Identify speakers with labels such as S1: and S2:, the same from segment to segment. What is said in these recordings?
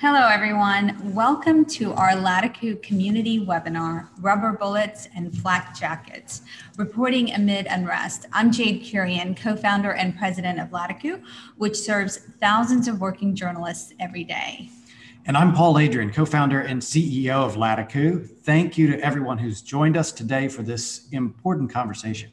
S1: Hello, everyone. Welcome to our latakoo community webinar, Rubber Bullets and Flak Jackets, Reporting Amid Unrest. I'm Jade Kurian, co-founder and president of latakoo, which serves thousands of working journalists every day.
S2: And I'm Paul Adrian, co-founder and CEO of latakoo. Thank you to everyone who's joined us today for this important conversation.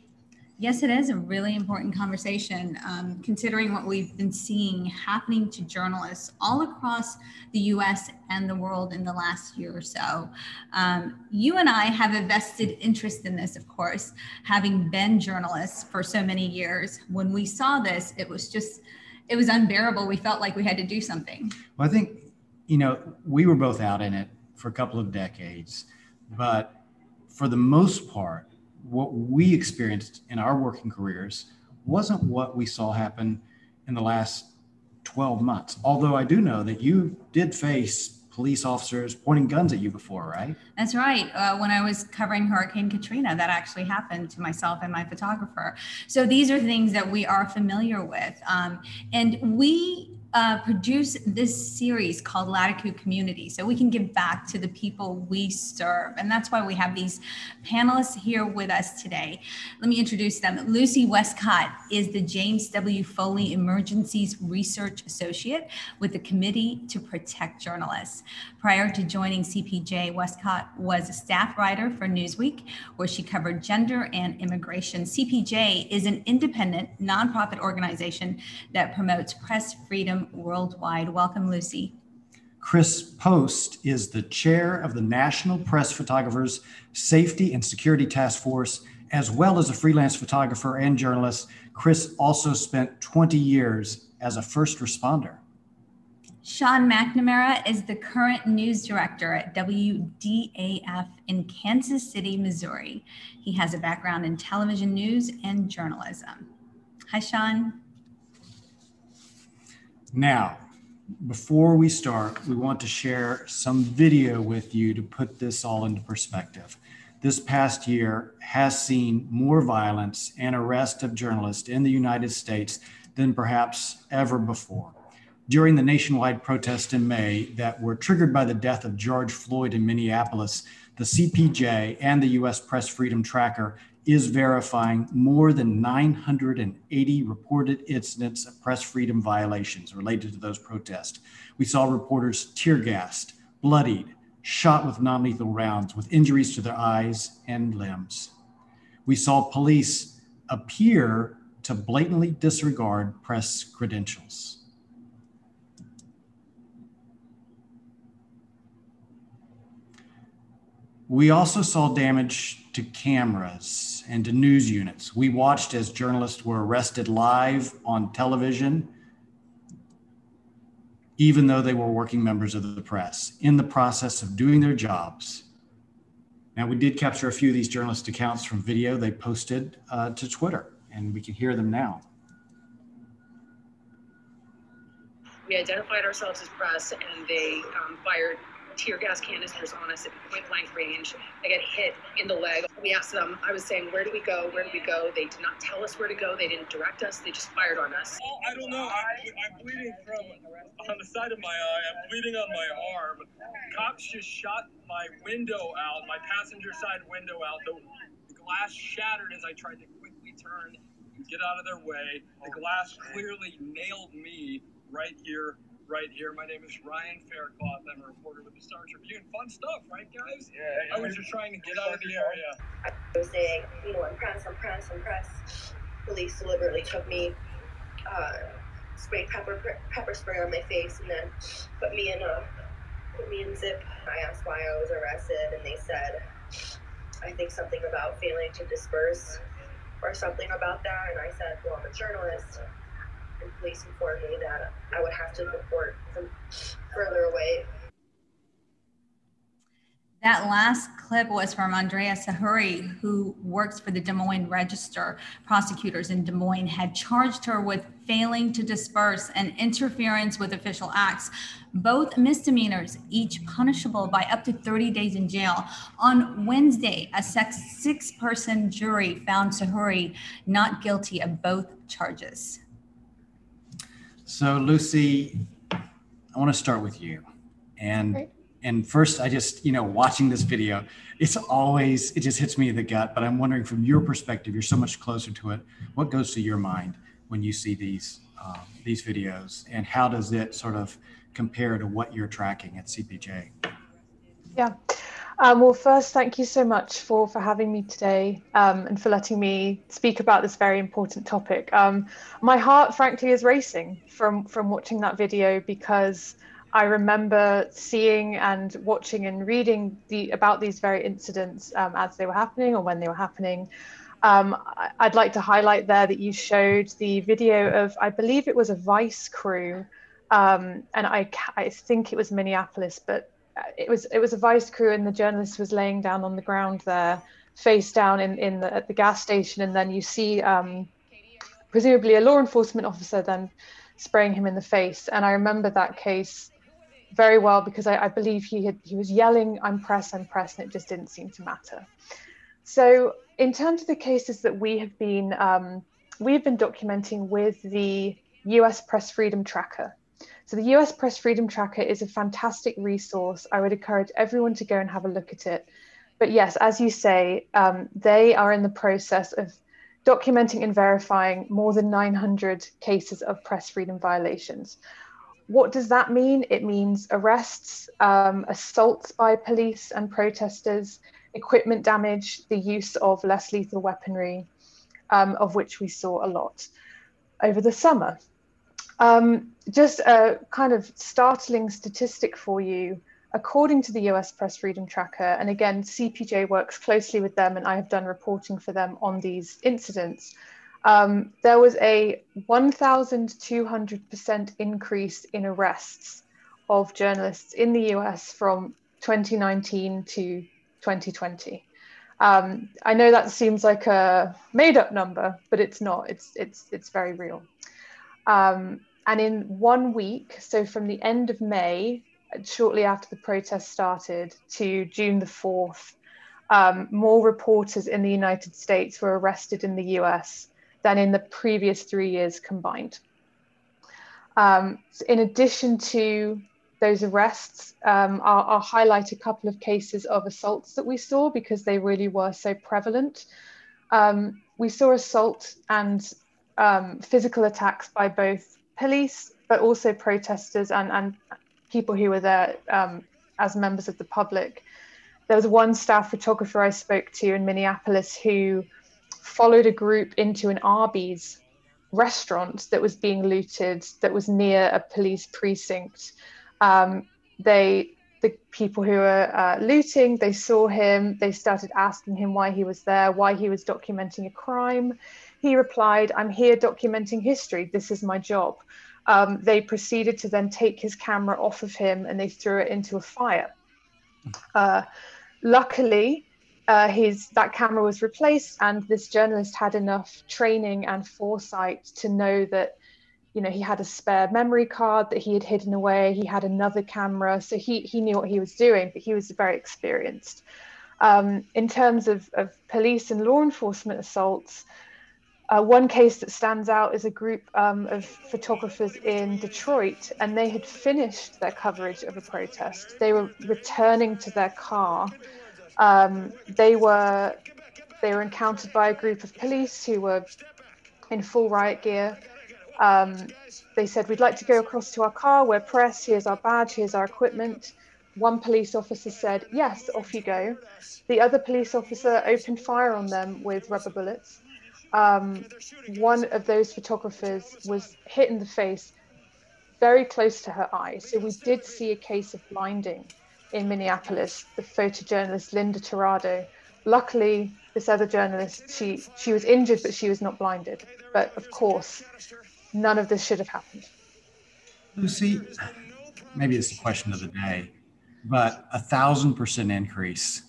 S1: Yes, it is a really important conversation, um, considering what we've been seeing happening to journalists all across the US and the world in the last year or so. Um, you and I have a vested interest in this, of course, having been journalists for so many years. When we saw this, it was just, it was unbearable. We felt like we had to do something.
S2: Well, I think, you know, we were both out in it for a couple of decades, but for the most part, what we experienced in our working careers wasn't what we saw happen in the last 12 months. Although I do know that you did face police officers pointing guns at you before, right?
S1: That's right. Uh, when I was covering Hurricane Katrina, that actually happened to myself and my photographer. So these are things that we are familiar with. Um, and we uh, produce this series called latakoo Community so we can give back to the people we serve. And that's why we have these panelists here with us today. Let me introduce them. Lucy Westcott is the James W. Foley Emergencies Research Associate with the Committee to Protect Journalists. Prior to joining CPJ, Westcott was a staff writer for Newsweek, where she covered gender and immigration. CPJ is an independent nonprofit organization that promotes press freedom worldwide. Welcome, Lucy.
S2: Chris Post is the chair of the National Press Photographers Safety and Security Task Force, as well as a freelance photographer and journalist. Chris also spent 20 years as a first responder.
S1: Sean McNamara is the current news director at WDAF in Kansas City, Missouri. He has a background in television news and journalism. Hi, Sean.
S2: Now, before we start, we want to share some video with you to put this all into perspective. This past year has seen more violence and arrest of journalists in the United States than perhaps ever before. During the nationwide protests in May that were triggered by the death of George Floyd in Minneapolis, the CPJ and the US Press Freedom Tracker is verifying more than 980 reported incidents of press freedom violations related to those protests. We saw reporters tear gassed, bloodied, shot with non lethal rounds with injuries to their eyes and limbs. We saw police appear to blatantly disregard press credentials. We also saw damage to cameras and to news units. We watched as journalists were arrested live on television, even though they were working members of the press in the process of doing their jobs. Now, we did capture a few of these journalist accounts from video they posted uh, to Twitter, and we can hear them now.
S3: We identified ourselves as press, and they um, fired tear gas canisters on us at point blank range. I got hit in the leg. We asked them, I was saying, where do we go? Where do we go? They did not tell us where to go. They didn't direct us. They just fired on us.
S4: Oh, I don't know. I'm, I'm bleeding from on the side of my eye. I'm bleeding on my arm. Cops just shot my window out, my passenger side window out. The, the glass shattered as I tried to quickly turn and get out of their way. The glass clearly nailed me right here right here. My name is Ryan Faircloth. I'm a reporter with the Star Tribune. Fun stuff, right, guys? Yeah. I was just trying to get out of the area.
S5: I was saying, you know, I'm press, I'm press, I'm press. Police deliberately took me, uh, sprayed pepper pepper spray on my face, and then put me in a put me in zip. I asked why I was arrested, and they said, I think something about failing to disperse or something about that. And I said, well, I'm a journalist police informed me that I would have to report from further away.
S1: That last clip was from Andrea Sahouri, who works for the Des Moines Register. Prosecutors in Des Moines had charged her with failing to disperse and interference with official acts, both misdemeanors, each punishable by up to 30 days in jail. On Wednesday, a six person jury found Sahuri not guilty of both charges.
S2: So, Lucy, I want to start with you. And Great. and first, I just you know watching this video, it's always it just hits me in the gut. But I'm wondering from your perspective, you're so much closer to it. What goes through your mind when you see these um, these videos, and how does it sort of compare to what you're tracking at CPJ?
S6: Yeah. Um, well, first, thank you so much for, for having me today um, and for letting me speak about this very important topic. Um, my heart, frankly, is racing from, from watching that video because I remember seeing and watching and reading the, about these very incidents um, as they were happening or when they were happening. Um, I'd like to highlight there that you showed the video of, I believe it was a Vice crew, um, and I, I think it was Minneapolis, but it was it was a vice crew and the journalist was laying down on the ground there face down in, in the, at the gas station. And then you see um, presumably a law enforcement officer then spraying him in the face. And i remember that case very well because i, I believe he had he was yelling i'm press i'm press and it just didn't seem to matter. So in terms of the cases that we have been um, we've been documenting with the us press freedom tracker so the US Press Freedom Tracker is a fantastic resource. I would encourage everyone to go and have a look at it. But yes, as you say, um, they are in the process of documenting and verifying more than 900 cases of press freedom violations. What does that mean? It means arrests, um, assaults by police and protesters, equipment damage, the use of less lethal weaponry, um, of which we saw a lot over the summer. Um, just a kind of startling statistic for you. According to the US Press Freedom Tracker, and again, CPJ works closely with them, and I have done reporting for them on these incidents. Um, there was a 1,200% increase in arrests of journalists in the US from 2019 to 2020. Um, I know that seems like a made-up number, but it's not. It's it's it's very real. Um, and in one week, so from the end of May, shortly after the protest started, to June the 4th, um, more reporters in the United States were arrested in the US than in the previous three years combined. Um, in addition to those arrests, um, I'll, I'll, highlight a couple of cases of assaults that we saw because they really were so prevalent. Um, we saw assault and um, physical attacks by both police, but also protesters and, and people who were there um, as members of the public. There was one staff photographer I spoke to in Minneapolis who followed a group into an Arby's restaurant that was being looted that was near a police precinct. Um, they the people who were uh, looting they saw him they started asking him why he was there why he was documenting a crime he replied, I'm here documenting history. This is my job. Um, they proceeded to then take his camera off of him and they threw it into a fire. Uh, luckily, uh, his that camera was replaced, and this journalist had enough training and foresight to know that, you know, he had a spare memory card that he had hidden away. He had another camera, so he he knew what he was doing, but he was very experienced. Um, in terms of, of police and law enforcement assaults, uh, one case that stands out is a group um, of photographers in Detroit, and they had finished their coverage of a protest. They were returning to their car. Um, they were they were encountered by a group of police who were in full riot gear. Um, they said, "We'd like to go across to our car. We're press. Here's our badge. Here's our equipment." One police officer said, "Yes, off you go." The other police officer opened fire on them with rubber bullets um, one of those photographers was hit in the face very close to her eye. So we did see a case of blinding in Minneapolis, the photojournalist Linda Tirado. Luckily, this other journalist, she, she was injured, but she was not blinded. But of course, none of this should have happened.
S2: Lucy, maybe it's the question of the day, but a thousand percent increase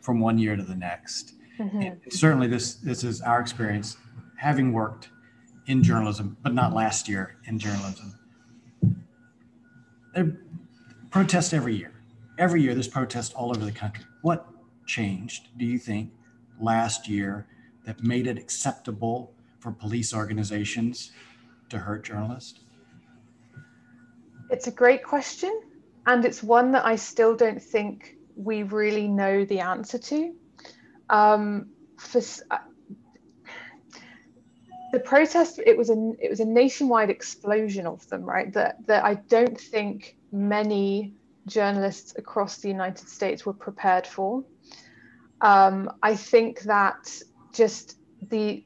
S2: from one year to the next. Mm-hmm. Certainly, this this is our experience, having worked in journalism, but not last year in journalism. There protests every year. Every year, there's protests all over the country. What changed, do you think, last year that made it acceptable for police organizations to hurt journalists?
S6: It's a great question. and it's one that I still don't think we really know the answer to. Um, for uh, the protest, it was a it was a nationwide explosion of them, right? That that I don't think many journalists across the United States were prepared for. Um, I think that just the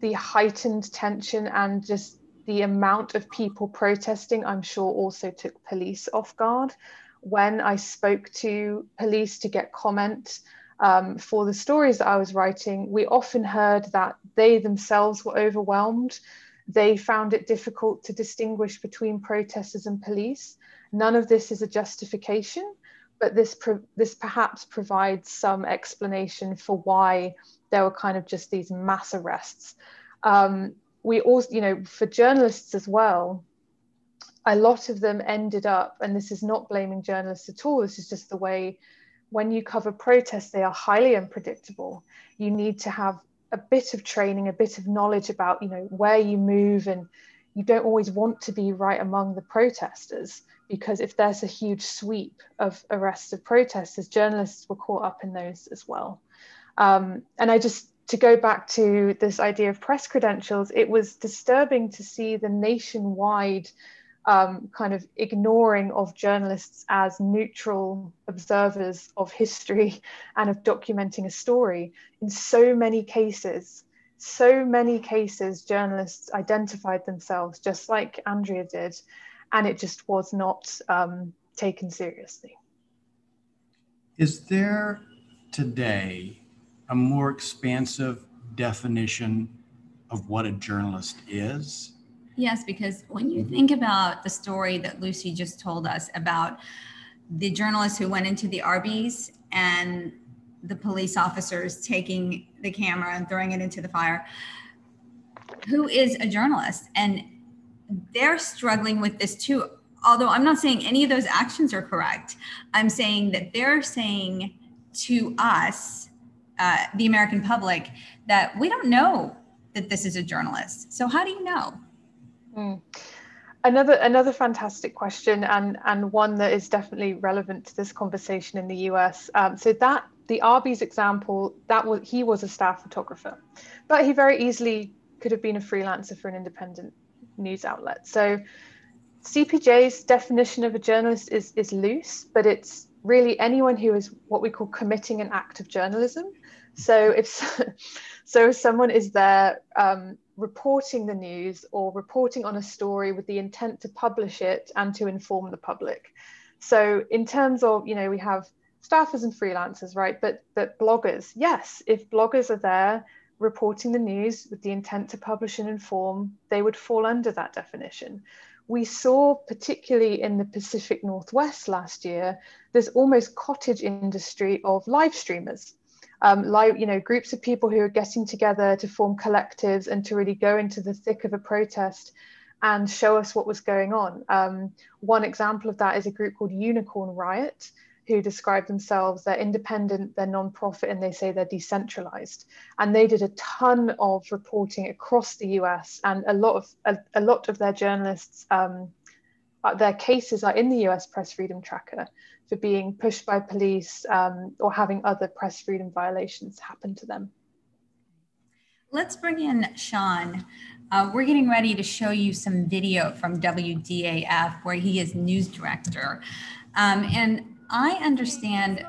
S6: the heightened tension and just the amount of people protesting, I'm sure, also took police off guard. When I spoke to police to get comment um, for the stories that I was writing, we often heard that they themselves were overwhelmed. They found it difficult to distinguish between protesters and police. None of this is a justification, but this, this perhaps provides some explanation for why there were kind of just these mass arrests. Um, we also, you know, for journalists as well, a lot of them ended up, and this is not blaming journalists at all, this is just the way when you cover protests, they are highly unpredictable. You need to have a bit of training, a bit of knowledge about, you know, where you move, and you don't always want to be right among the protesters because if there's a huge sweep of arrests of protesters, journalists were caught up in those as well. Um, and I just, to go back to this idea of press credentials, it was disturbing to see the nationwide um, kind of ignoring of journalists as neutral observers of history and of documenting a story. In so many cases, so many cases, journalists identified themselves just like Andrea did, and it just was not um, taken seriously.
S2: Is there today a more expansive definition of what a journalist is?
S1: Yes, because when you think about the story that Lucy just told us about the journalist who went into the Arby's and the police officers taking the camera and throwing it into the fire, who is a journalist? And they're struggling with this too. Although I'm not saying any of those actions are correct, I'm saying that they're saying to us, uh, the American public, that we don't know that this is a journalist. So, how do you know?
S6: Mm. Another another fantastic question and and one that is definitely relevant to this conversation in the US. Um, so that the Arby's example that was he was a staff photographer, but he very easily could have been a freelancer for an independent news outlet. So CPJ's definition of a journalist is is loose, but it's really anyone who is what we call committing an act of journalism. So if so, if someone is there um, reporting the news or reporting on a story with the intent to publish it and to inform the public. So in terms of, you know, we have staffers and freelancers, right? But but bloggers, yes, if bloggers are there reporting the news with the intent to publish and inform, they would fall under that definition. We saw, particularly in the Pacific Northwest last year, there's almost cottage industry of live streamers um, like you know groups of people who are getting together to form collectives and to really go into the thick of a protest and show us what was going on. Um, one example of that is a group called Unicorn Riot, who describe themselves they're independent, they're non-profit, and they say they're decentralized. And they did a ton of reporting across the U.S. and a lot of a, a lot of their journalists. Um, their cases are in the US Press Freedom Tracker for being pushed by police um, or having other press freedom violations happen to them.
S1: Let's bring in Sean. Uh, we're getting ready to show you some video from WDAF where he is news director. Um, and I understand,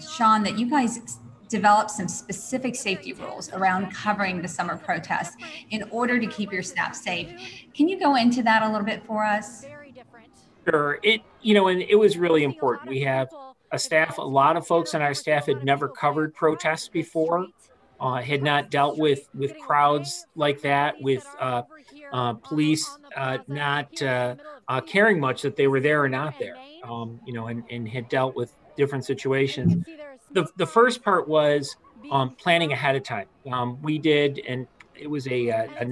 S1: Sean, that you guys developed some specific safety rules around covering the summer protests in order to keep your staff safe. Can you go into that a little bit for us?
S7: Sure. It, you know, and it was really important. We have a staff, a lot of folks on our staff had never covered protests before, uh, had not dealt with with crowds like that, with uh, uh, police uh, not uh, uh, caring much that they were there or not there, um, you know, and, and had dealt with different situations. The, the first part was um, planning ahead of time. Um, we did, and it was a, a, a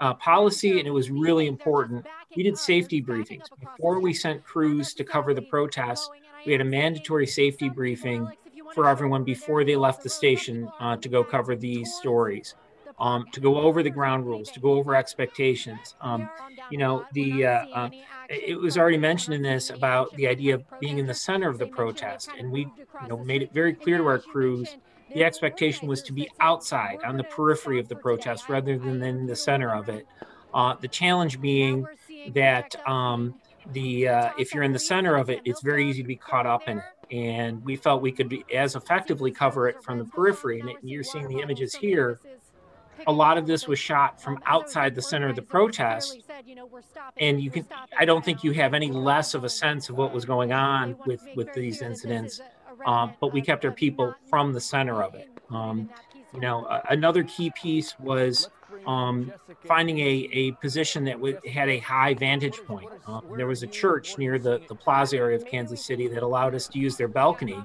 S7: Nexstar policy, and it was really important we did safety briefings. Before we sent crews to cover the protests, we had a mandatory safety briefing for everyone before they left the station uh, to go cover these stories. um, to go over the ground rules, to go over expectations. Um, you know, the uh, uh, it was already mentioned in this about the idea of being in the center of the protest, and we you know made it very clear to our crews the expectation was to be outside on the periphery of the protest rather than in the center of it. Uh, the challenge being that um, the uh, if you're in the center of it, it's very easy to be caught up in it. And we felt we could be as effectively cover it from the periphery. And you're seeing the images here a lot of this was shot from outside the center of the protest and you can i don't think you have any less of a sense of what was going on with with these incidents um, but we kept our people from the center of it. Um, you know another key piece was um, finding a, a position that w- had a high vantage point. Um, there was a church near the, the plaza area of Kansas City that allowed us to use their balcony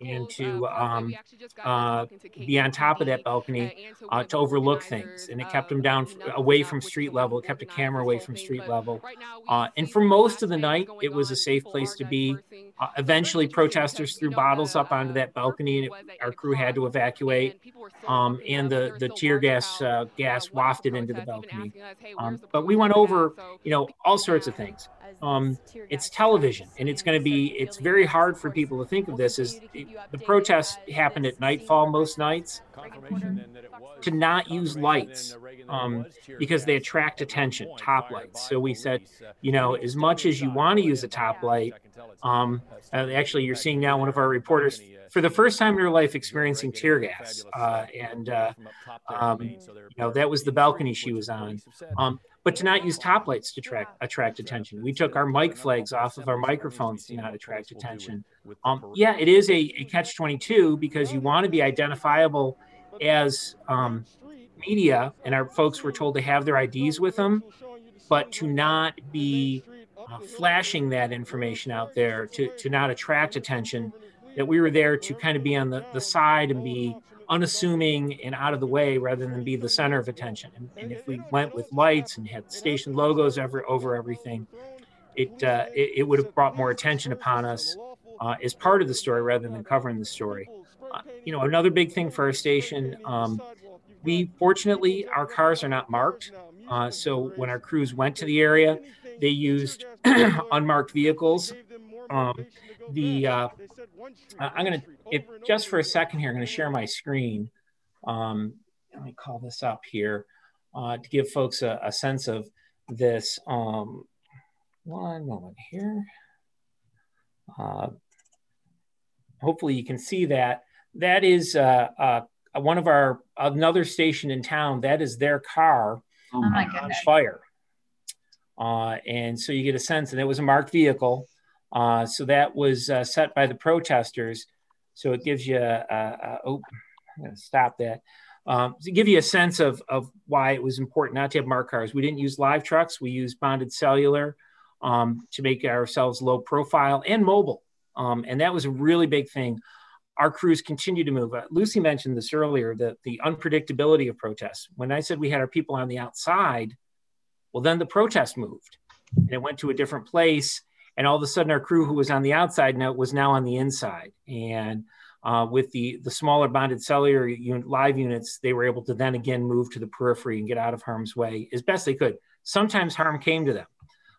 S7: and to um, uh, be on top of that balcony uh, to overlook things. And it kept them down away from street level, it kept a camera away from street level. Uh, and for most of the night, it was a safe place to be. Uh, eventually, protesters threw bottles up onto that balcony, and it, our crew had to evacuate. Um, and the, the tear gas uh, gas wafted into the balcony. Um, but we went over, you know, all sorts of things. um, it's television and it's going to be it's very hard for people to think of this as the protest happened at nightfall most nights to not use lights um, because they attract attention top lights. so we said you know as much as you want to use a top light um, uh, actually you're seeing now one of our reporters for the first time in her life experiencing tear gas uh, and uh, um, you know that was the balcony she was on. um, but to not use top lights to attract, attract attention. We took our mic flags off of our microphones to not attract attention. Um, yeah, it is a, a catch 22 because you want to be identifiable as um, media, and our folks were told to have their IDs with them, but to not be uh, flashing that information out there to, to not attract attention. That we were there to kind of be on the, the side and be unassuming and out of the way rather than be the center of attention. And, and if we went with lights and had station logos over, over everything, it, uh, it, it, would have brought more attention upon us uh, as part of the story rather than covering the story. Uh, you know, another big thing for our station, um, we fortunately, our cars are not marked. Uh, so when our crews went to the area, they used unmarked vehicles. Um, the uh, I'm going to if just for a second here, I'm going to share my screen. Um, let me call this up here uh, to give folks a, a sense of this. Um, one moment here. Uh, hopefully you can see that. That is uh, uh, one of our, another station in town, that is their car oh on fire. Uh, and so you get a sense, and it was a marked vehicle. Uh, so that was uh, set by the protesters. So it gives you a, a, a oh, I'm going to stop that. Um, to give you a sense of, of why it was important not to have marked cars. We didn't use live trucks. We used bonded cellular um, to make ourselves low profile and mobile. Um, and that was a really big thing. Our crews continue to move. Uh, Lucy mentioned this earlier, the, the unpredictability of protests. When I said we had our people on the outside, well, then the protest moved and it went to a different place and all of a sudden our crew who was on the outside now was now on the inside. And uh, with the the smaller bonded cellular unit, live units they were able to then again move to the periphery and get out of harm's way as best they could. Sometimes harm came to them.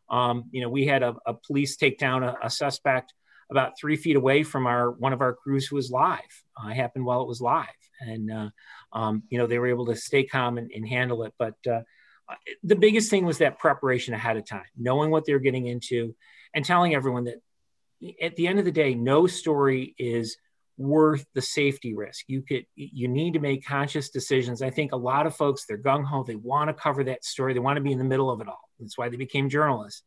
S7: Um, you know we had a, a police take down a, a, suspect about three feet away from our one of our crews who was live. Uh, it happened while it was live. And uh, um, you know they were able to stay calm and, and handle it. But uh, the biggest thing was that preparation ahead of time knowing what they're getting into and telling everyone that at the end of the day, no story is worth the safety risk. You could you need to make conscious decisions. I think a lot of folks they're gung ho. They want to cover that story. They want to be in the middle of it all. That's why they became journalists.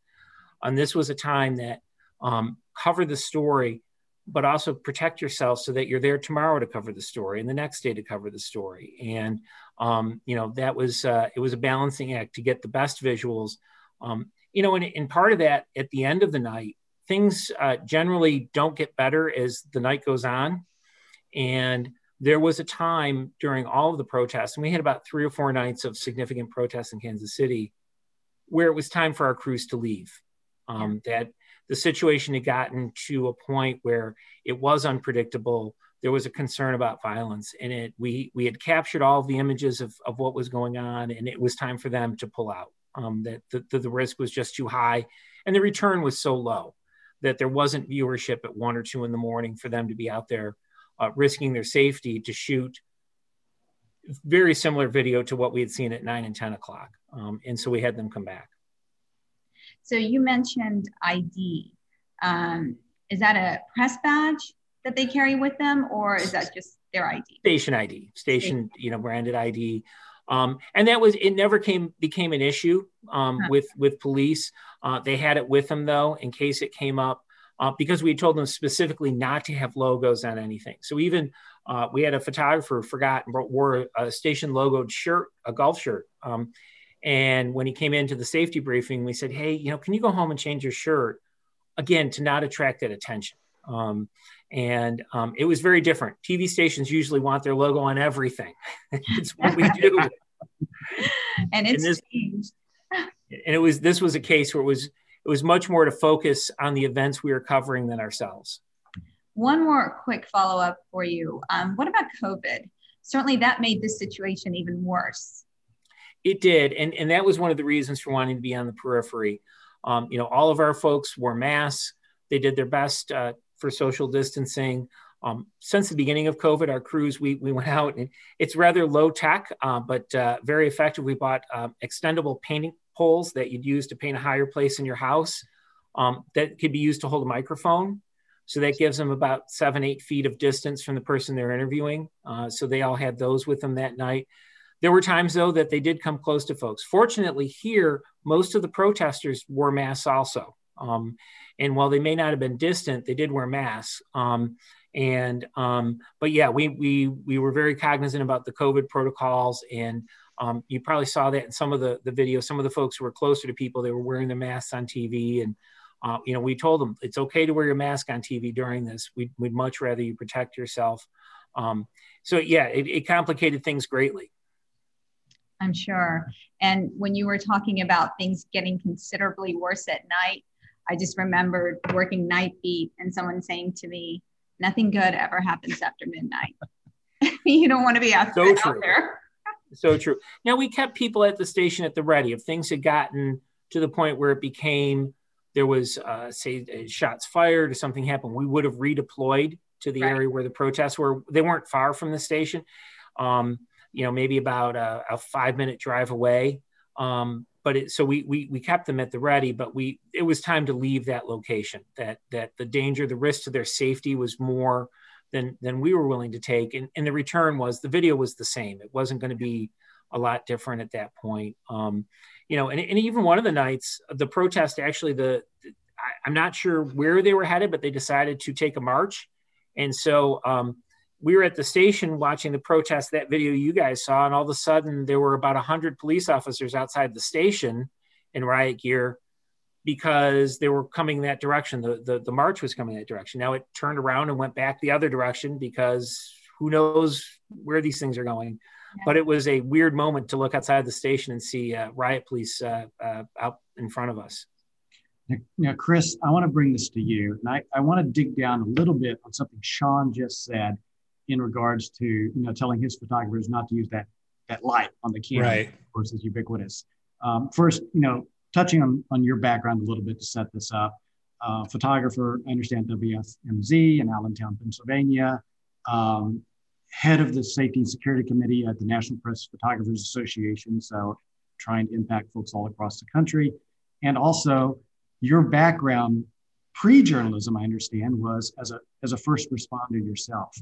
S7: And this was a time that um, cover the story, but also protect yourself so that you're there tomorrow to cover the story and the next day to cover the story. And um, you know that was uh, it was a balancing act to get the best visuals. Um, you know, and, and part of that at the end of the night, things uh, generally don't get better as the night goes on. And there was a time during all of the protests, and we had about three or four nights of significant protests in Kansas City, where it was time for our crews to leave. Um, that the situation had gotten to a point where it was unpredictable. there was a concern about violence and it we we had captured all of the images of, of what was going on and it was time for them to pull out um, that the, the risk was just too high and the return was so low that there wasn't viewership at one or two in the morning for them to be out there uh, risking their safety to shoot very similar video to what we had seen at 9 and 10 o'clock um, and so we had them come back
S1: so you mentioned id um, is that a press badge that they carry with them, or is that just their ID?
S7: Station ID, station, you know, branded ID. Um, and that was it. Never came became an issue um, with with police. Uh, they had it with them though, in case it came up, uh, because we told them specifically not to have logos on anything. So even uh, we had a photographer forgot and wore a station logoed shirt, a golf shirt. Um, and when he came into the safety briefing, we said, "Hey, you know, can you go home and change your shirt?" Again, to not attract that attention. Um, and um, it was very different. TV stations usually want their logo on everything. it's what we do.
S1: and it's
S7: and, this, and it was this was a case where it was it was much more to focus on the events we were covering than ourselves.
S1: One more quick follow up for you. Um, what about COVID? Certainly, that made this situation even worse.
S7: It did, and and that was one of the reasons for wanting to be on the periphery. Um, you know, all of our folks wore masks. They did their best uh, for social distancing. Um, since the beginning of COVID, our crews, we, we went out and it's rather low tech, uh, but uh, very effective. We bought um, extendable painting poles that you'd use to paint a higher place in your house um, that could be used to hold a microphone. So that gives them about seven, eight feet of distance from the person they're interviewing. Uh, so they all had those with them that night. There were times, though, that they did come close to folks. Fortunately, here, most of the protesters wore masks also. Um, and while they may not have been distant, they did wear masks. Um, and um, but yeah, we we we were very cognizant about the COVID protocols, and um, you probably saw that in some of the the videos. Some of the folks who were closer to people, they were wearing their masks on TV, and uh, you know we told them it's okay to wear your mask on TV during this. We'd, we'd much rather you protect yourself. Um, so yeah, it, it complicated things greatly.
S1: I'm sure. And when you were talking about things getting considerably worse at night, I just remembered working night beat and someone saying to me, nothing good ever happens after midnight. you don't want to be out, so out there.
S7: so true. Now we kept people at the station at the ready. If things had gotten to the point where it became there was uh, say uh, shots fired or something happened, we would have redeployed to the right. area where the protests were. They weren't far from the station. Um, you know, maybe about a, a five minute drive away. Um, but it, so we, we we kept them at the ready but we it was time to leave that location that that the danger the risk to their safety was more than than we were willing to take. And, and the return was the video was the same. It wasn't going to be a lot different at that point. Um, you know and, and even one of the nights the protest actually the I, i'm not sure where they were headed but they decided to take a march. And so um, we were at the station watching the protest that video you guys saw and all of a sudden there were about 100 police officers outside the station in riot gear because they were coming that direction. The, the, the march was coming that direction. Now it turned around and went back the other direction because who knows where these things are going. Yeah. but it was a weird moment to look outside the station and see uh, riot police uh, uh, out in front of us.
S2: Now, Chris, I want to bring this to you, and I, I want to dig down a little bit on something Sean just said in regards to you know telling his photographers not to use that that light on the camera.
S8: Right.
S2: Of course, is ubiquitous. Um, first, you know, touching on, on your background a little bit to set this up. Uh, photographer, I understand WFMZ in Allentown, Pennsylvania. Um, head of the Safety and Security Committee at the National Press Photographers Association. So, trying to impact folks all across the country. And also, your background pre-journalism, I understand, was as a as a first responder yourself.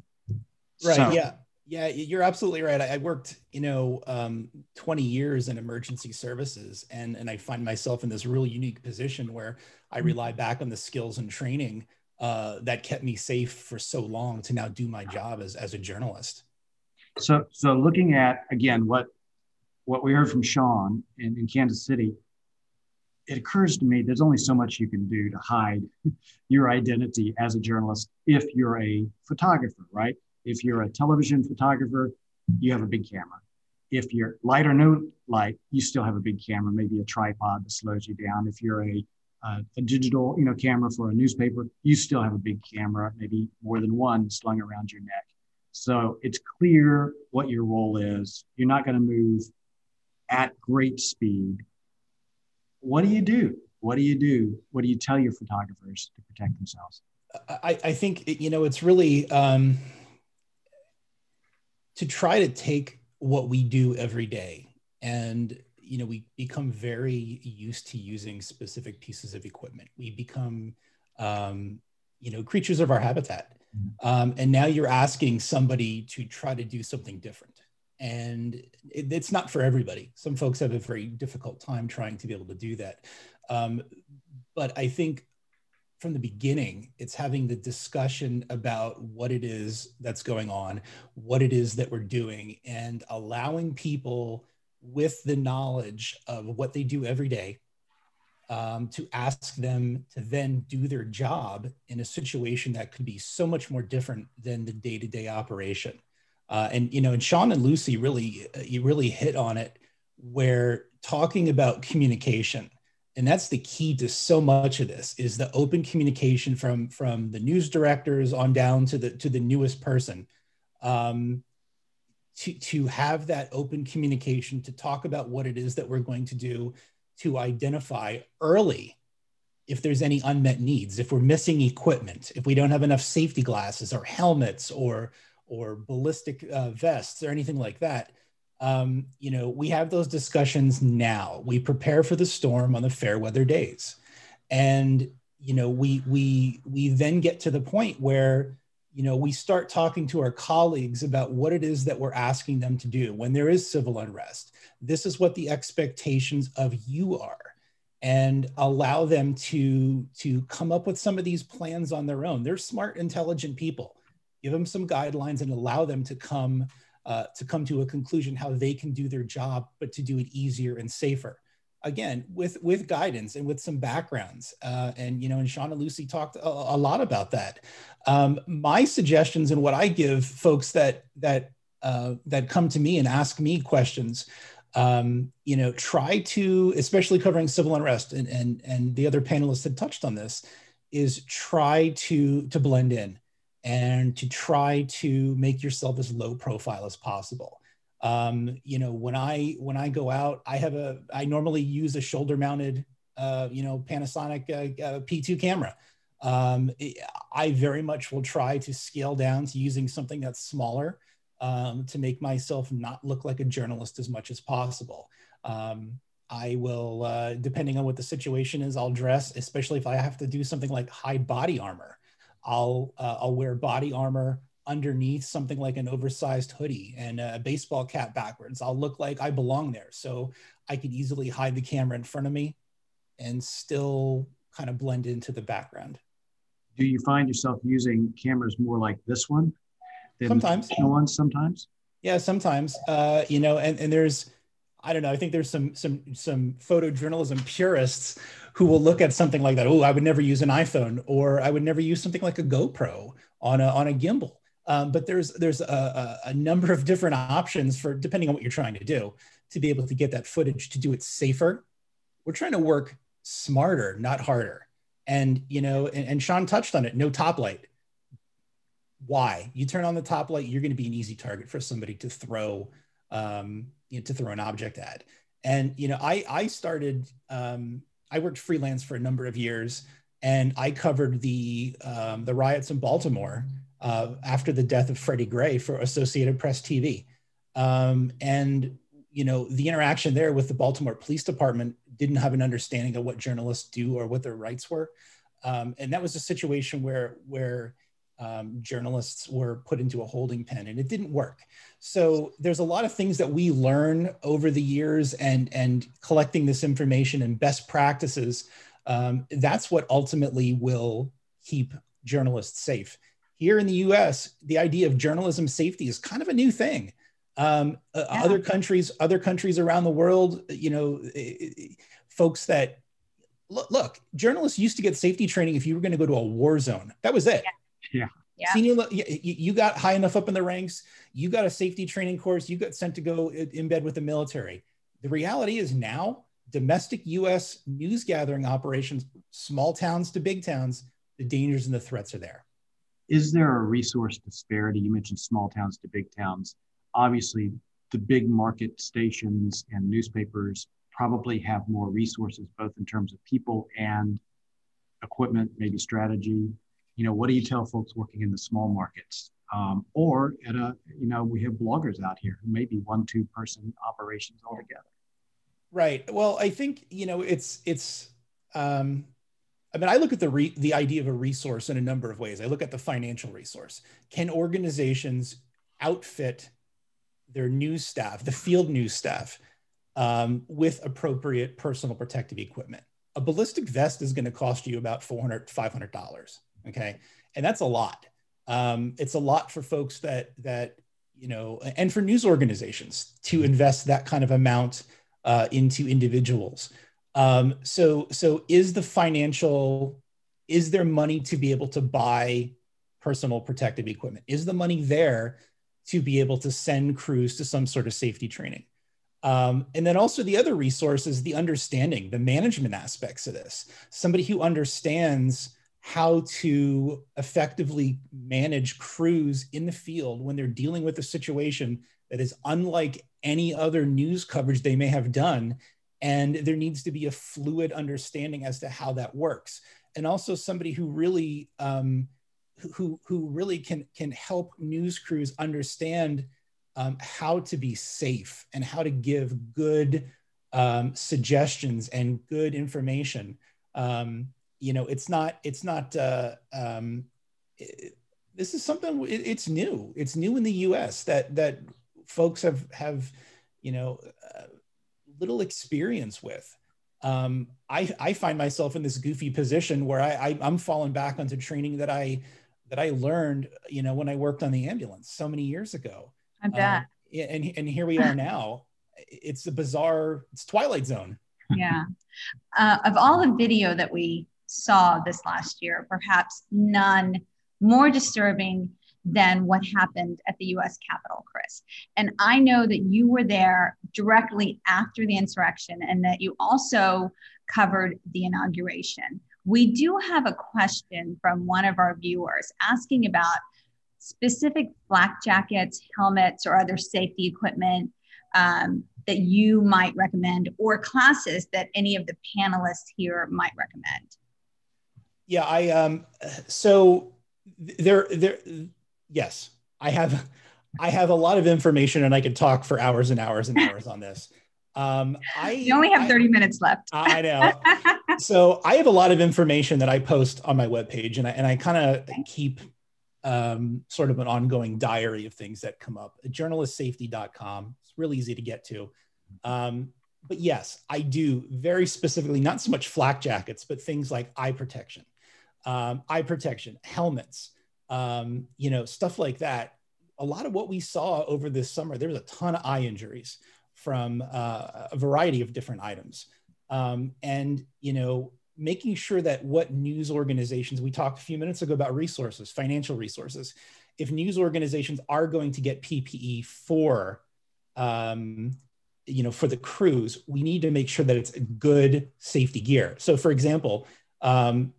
S8: Right. So, yeah. Yeah, you're absolutely right. I, worked, you know, um, 20 years in emergency services, and and I find myself in this really unique position where I mm-hmm. rely back on the skills and training uh, that kept me safe for so long to now do my job as as a journalist.
S2: So, so looking at again what what we heard from Sean in, in Kansas City, it occurs to me there's only so much you can do to hide your identity as a journalist if you're a photographer, right? If you're a television photographer, you have a big camera. If you're light or no light, you still have a big camera, maybe a tripod that slows you down. If you're a, uh, a digital, you know, camera for a newspaper, you still have a big camera, maybe more than one slung around your neck. So it's clear what your role is. You're not going to move at great speed. What do you do? What do you do? What do you tell your photographers to protect themselves?
S8: I, I think, you know, it's really um, to try to take what we do every day. And you know we become very used to using specific pieces of equipment. We become um, you know creatures of our habitat. Mm-hmm. um, and now you're asking somebody to try to do something different. And it, it's not for everybody. Some folks have a very difficult time trying to be able to do that. Um, but i think from the beginning it's having the discussion about what it is that's going on what it is that we're doing and allowing people with the knowledge of what they do every day um, to ask them to then do their job in a situation that could be so much more different than the day-to-day operation. Uh, and you know and sean and lucy really uh, you really hit on it where talking about communication and that's the key to so much of this is the open communication from from the news directors on down to the to the newest person. Um, to, to have that open communication to talk about what it is that we're going to do to identify early if there's any unmet needs if we're missing equipment if we don't have enough safety glasses or helmets or or ballistic uh, vests or anything like that um, you know we have those discussions now we prepare for the storm on the fair weather days and you know we we we then get to the point where you know, we start talking to our colleagues about what it is that we're asking them to do when there is civil unrest. This is what the expectations of you are and allow them to to come up with some of these plans on their own. They're smart, intelligent people. Give them some guidelines and allow them to come uh, to come to a conclusion how they can do their job, but to do it easier and safer. Again with with guidance and with some backgrounds uh, and you know and sean and lucy talked a, a lot about that. Um, my suggestions and what i give folks that that uh, that come to me and ask me questions um, you know try to especially covering civil unrest and and and the other panelists had touched on this is try to to blend in and to try to make yourself as low profile as possible um, you know, when I when I go out, I have a I normally use a shoulder mounted, uh, you know, Panasonic uh, uh, P2 camera. Um, I very much will try to scale down to using something that's smaller um, to make myself not look like a journalist as much as possible. Um, I will, uh, depending on what the situation is, I'll dress, especially if I have to do something like high body armor. I'll uh, I'll wear body armor underneath something like an oversized hoodie and a baseball cap backwards. I'll look like I belong there. So I could easily hide the camera in front of me and still kind of blend into the background.
S2: Do you find yourself using cameras more like this one
S8: than sometimes
S2: ones sometimes?
S8: Yeah, sometimes. Uh, you know, and, and there's I don't know, I think there's some some some photojournalism purists who will look at something like that. Oh, I would never use an iPhone, or I would never use something like a GoPro on a on a gimbal. Um, but there's there's a, a, number of different options for depending on what you're trying to do to be able to get that footage to do it safer. We're trying to work smarter, not harder. And you know, and, and Sean touched on it. No top light. Why? You turn on the top light, you're going to be an easy target for somebody to throw um, you know, to throw an object at. And you know, I I started um, I worked freelance for a number of years, and I covered the um, the riots in Baltimore uh, after the death of Freddie Gray for Associated Press TV. Um, and you know the interaction there with the Baltimore Police Department didn't have an understanding of what journalists do or what their rights were, um, and that was a situation where where um, journalists were put into a holding pen, and it didn't work. So there's a lot of things that we learn over the years, and and collecting this information and best practices. Um, that's what ultimately will keep journalists safe here in the US, the idea of journalism safety is kind of a new thing. Um, uh, yeah. Other countries, other countries around the world, you know, folks that look, look, journalists used to get safety training if you were going to go to a war zone. That was it.
S2: Yeah.
S1: Yeah.
S8: Senior, you got high enough up in the ranks, you got a safety training course, you got sent to go in bed with the military. The reality is now domestic US news gathering operations, small towns to big towns, the dangers and the threats are there
S2: is there a resource disparity? You mentioned small towns to big towns. Obviously, the big market stations and newspapers probably have more resources, both in terms of people and equipment, maybe strategy. You know, what do you tell folks working in the small markets? Um, or at a, you know, we have bloggers out here who may be one, two person operations altogether.
S8: Right. Well, I think, you know, it's, it's, um, I mean, I look at the re- the idea of a resource in a number of ways. I look at the financial resource. Can organizations outfit their news staff, the field news staff, um, with appropriate personal protective equipment? A ballistic vest is going to cost you about 400 $500. Okay. And that's a lot. Um, it's a lot for folks that, that, you know, and for news organizations to invest that kind of amount uh, into individuals. Um, so, so is the financial, is there money to be able to buy personal protective equipment? Is the money there to be able to send crews to some sort of safety training? Um, and then also the other resource is the understanding, the management aspects of this. Somebody who understands how to effectively manage crews in the field when they're dealing with a situation that is unlike any other news coverage they may have done. And there needs to be a fluid understanding as to how that works. And also somebody who really um, who who really can can help news crews understand um, how to be safe and how to give good um, suggestions and good information. Um, you know it's not it's not uh, um, it, this is something it, it's new it's new in the us that that folks have have you know uh, little experience with. Um, I, I find myself in this goofy position where I, I am falling back onto training that I that I learned, you know, when I worked on the ambulance so many years ago.
S1: I bet.
S8: Um, and and here we are now. It's a bizarre. It's Twilight Zone.
S1: yeah. Uh, of all the video that we saw this last year, perhaps none more disturbing than what happened at the US Capitol, Chris. And I know that you were there directly after the insurrection and that you also covered the inauguration. We do have a question from one of our viewers asking about specific flak jackets, helmets, or other safety equipment um, that you might recommend, or classes that any of the panelists here might recommend.
S8: Yeah, I um, so there there yes, I have I have a lot of information and I could talk for hours and hours and hours on this. Um, I
S1: you only have 30 I, minutes left.
S8: I know. so I have a lot of information that I post on my webpage and I, and I kind of keep um, sort of an ongoing diary of things that come up. Journalistsafety.com. It's really easy to get to. Um, but yes, I do very specifically, not so much flak jackets, but things like eye protection, um, eye protection, helmets, um, you know, stuff like that. A lot of what we saw over this summer, there was a ton of eye injuries from uh, a variety of different items. Um, and, you know, making sure that what news organizations, we talked a few minutes ago about resources, financial resources. If news organizations are going to get PPE for, um, you know, for the crews, we need to make sure that it's good safety gear. So, for example, um,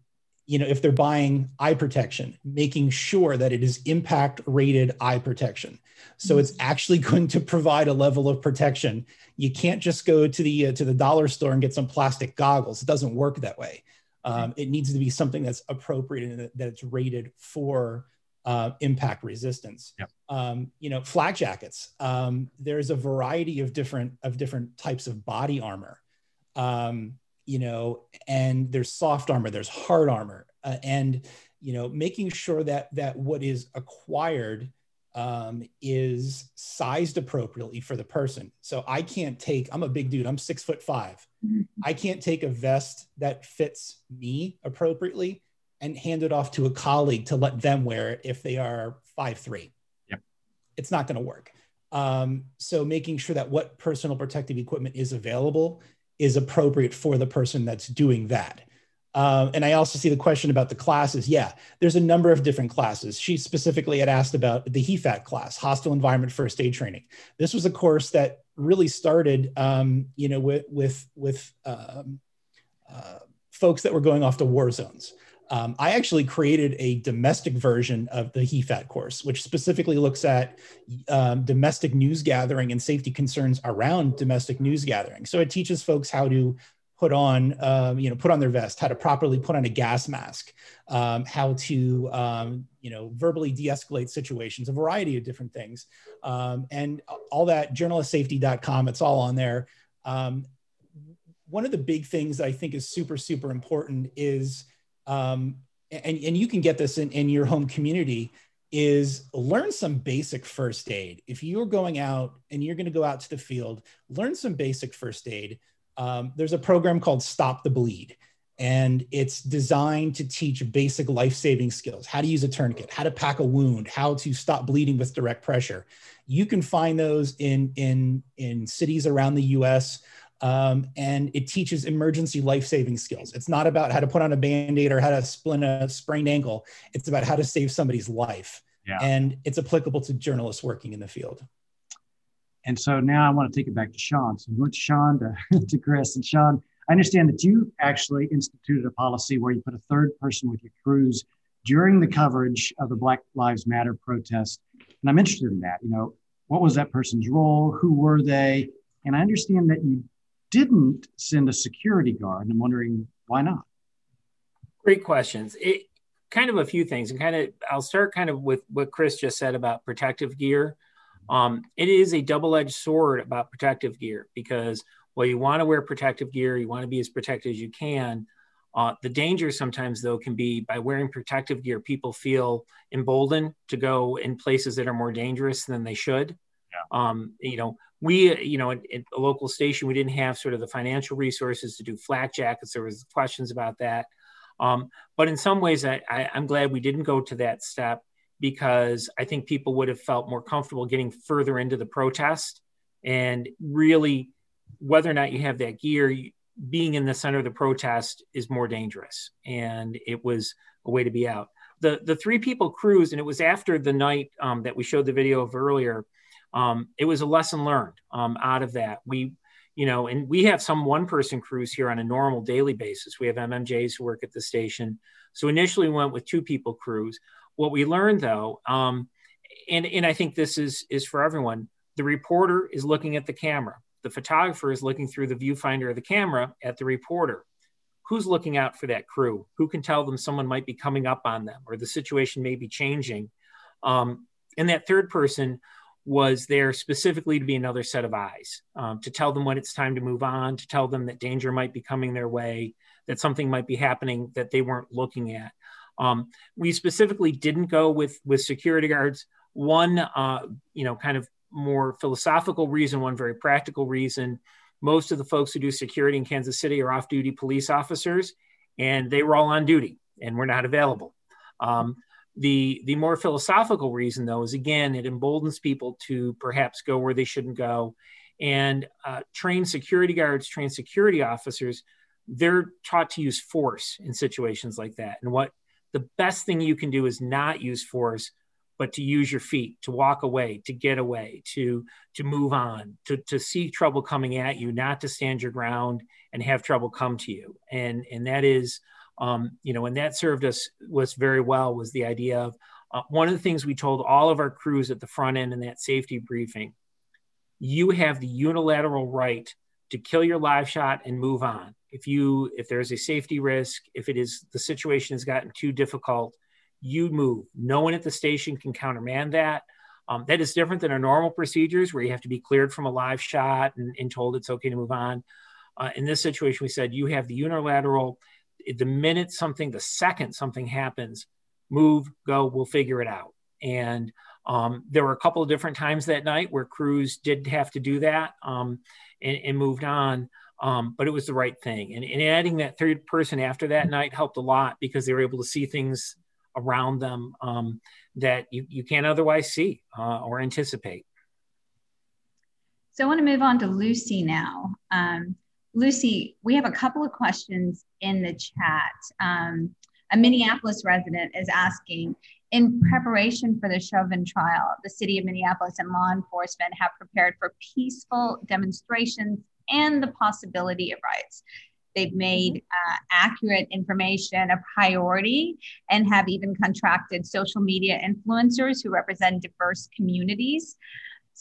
S8: you know, if they're buying eye protection, making sure that it is impact rated eye protection. So it's mm-hmm. actually going to provide a level of protection. You can't just go to the uh, to the dollar store and get some plastic goggles. It doesn't work that way. Um, it needs to be something that's appropriate and that it's rated for uh, impact resistance.
S2: Yep.
S8: Um, you know, flak jackets. Um, there's a variety of different of different types of body armor. Um, you know, and there's soft armor, there's hard armor, uh, and you know, making sure that that what is acquired um, is sized appropriately for the person. So I can't take. I'm a big dude. I'm six foot 5 mm-hmm. I can't take a vest that fits me appropriately and hand it off to a colleague to let them wear it if they are five three.
S2: Yep.
S8: It's not going to work. Um, so making sure that what personal protective equipment is available is appropriate for the person that's doing that. Um, and I also see the question about the classes. Yeah, there's a number of different classes. She specifically had asked about the HEFAT class, Hostile Environment First Aid Training. This was a course that really started, um, you know, with with with um, uh, folks that were going off to war zones. Um, I actually created a domestic version of the HEFAT course, which specifically looks at um, domestic news gathering and safety concerns around domestic news gathering. So it teaches folks how to put on, um, you know, put on their vest, how to properly put on a gas mask, um, how to, um, you know, verbally de-escalate situations, a variety of different things. Um, and all that, journalistsafety.com, it's all on there. One of the big things I think is super, super important is, um, and, and you can get this in, in your home community, is learn some basic first aid. If you're going out and you're going to go out to the field, learn some basic first aid um, there's a program called Stop the Bleed, and it's designed to teach basic life saving skills how to use a tourniquet, how to pack a wound, how to stop bleeding with direct pressure. You can find those in, in, in cities around the US. Um, and it teaches emergency life-saving skills. It's not about how to put on a band-aid or how to splint a sprained ankle. It's about how to save somebody's life. Yeah. And it's applicable to journalists working in the field.
S2: And so now I want to take it back to Sean. So we went to Sean to, to Chris. And Sean, I understand that you actually instituted a policy where you put a third person with your crews during the coverage of the Black Lives Matter protest. And I'm interested in that. You know, what was that person's role? Who were they? And I understand that you didn't send a security guard. And I'm wondering why not?
S7: Great questions. It kind of a few things, and kind of I'll start kind of with what Chris just said about protective gear. Um, it is a double-edged sword about protective gear because while you want to wear protective gear, you want to be as protected as you can. Uh, the danger sometimes, though, can be by wearing protective gear, people feel emboldened to go in places that are more dangerous than they should. Um, you know, we, you know, at, a local station, we didn't have sort of the financial resources to do flak jackets. There was questions about that. Um, but in some ways, I, I, I'm glad we didn't go to that step because I think people would have felt more comfortable getting further into the protest and really whether or not you have that gear being in the center of the protest is more dangerous and it was a way to be out the the three people crews and it was after the night um, that we showed the video of earlier um, it was a lesson learned um, out of that we you know and we have some one person crews here on a normal daily basis we have mmjs who work at the station so initially we went with two people crews what we learned though, um, and, and I think this is, is for everyone, the reporter is looking at the camera. The photographer is looking through the viewfinder of the camera at the reporter. Who's looking out for that crew? Who can tell them someone might be coming up on them or the situation may be changing? Um, and that third person was there specifically to be another set of eyes, um, to tell them when it's time to move on, to tell them that danger might be coming their way, that something might be happening that they weren't looking at. Um, we specifically didn't go with with security guards. One, uh, you know, kind of more philosophical reason. One very practical reason. Most of the folks who do security in Kansas City are off-duty police officers, and they were all on duty and were not available. Um, the the more philosophical reason, though, is again it emboldens people to perhaps go where they shouldn't go, and uh, train security guards, train security officers. They're taught to use force in situations like that, and what the best thing you can do is not use force but to use your feet to walk away to get away to to move on to to see trouble coming at you not to stand your ground and have trouble come to you and and that is um, you know and that served us was very well was the idea of uh, one of the things we told all of our crews at the front end in that safety briefing you have the unilateral right to kill your live shot and move on. If you if there's a safety risk if it is the situation has gotten too difficult you move. No one at the station can countermand that. Um, that is different than our normal procedures where you have to be cleared from a live shot and, and told it's okay to move on. Uh, in this situation we said you have the unilateral the minute something the second something happens move go we'll figure it out and um, there were a couple of different times that night where crews did have to do that um, and, and moved on um, but it was the right thing. And, and, adding that third person after that night helped a lot because they were able to see things around them um, that you, you can't otherwise see uh, or anticipate.
S1: So I want to move on to Lucy now. Um, Lucy, we have a couple of questions in the chat. Um, a Minneapolis resident is asking, in preparation for the Chauvin trial, the city of Minneapolis and law enforcement have prepared for peaceful demonstrations and the possibility of riots. They've made uh, accurate information a priority and have even contracted social media influencers who represent diverse communities.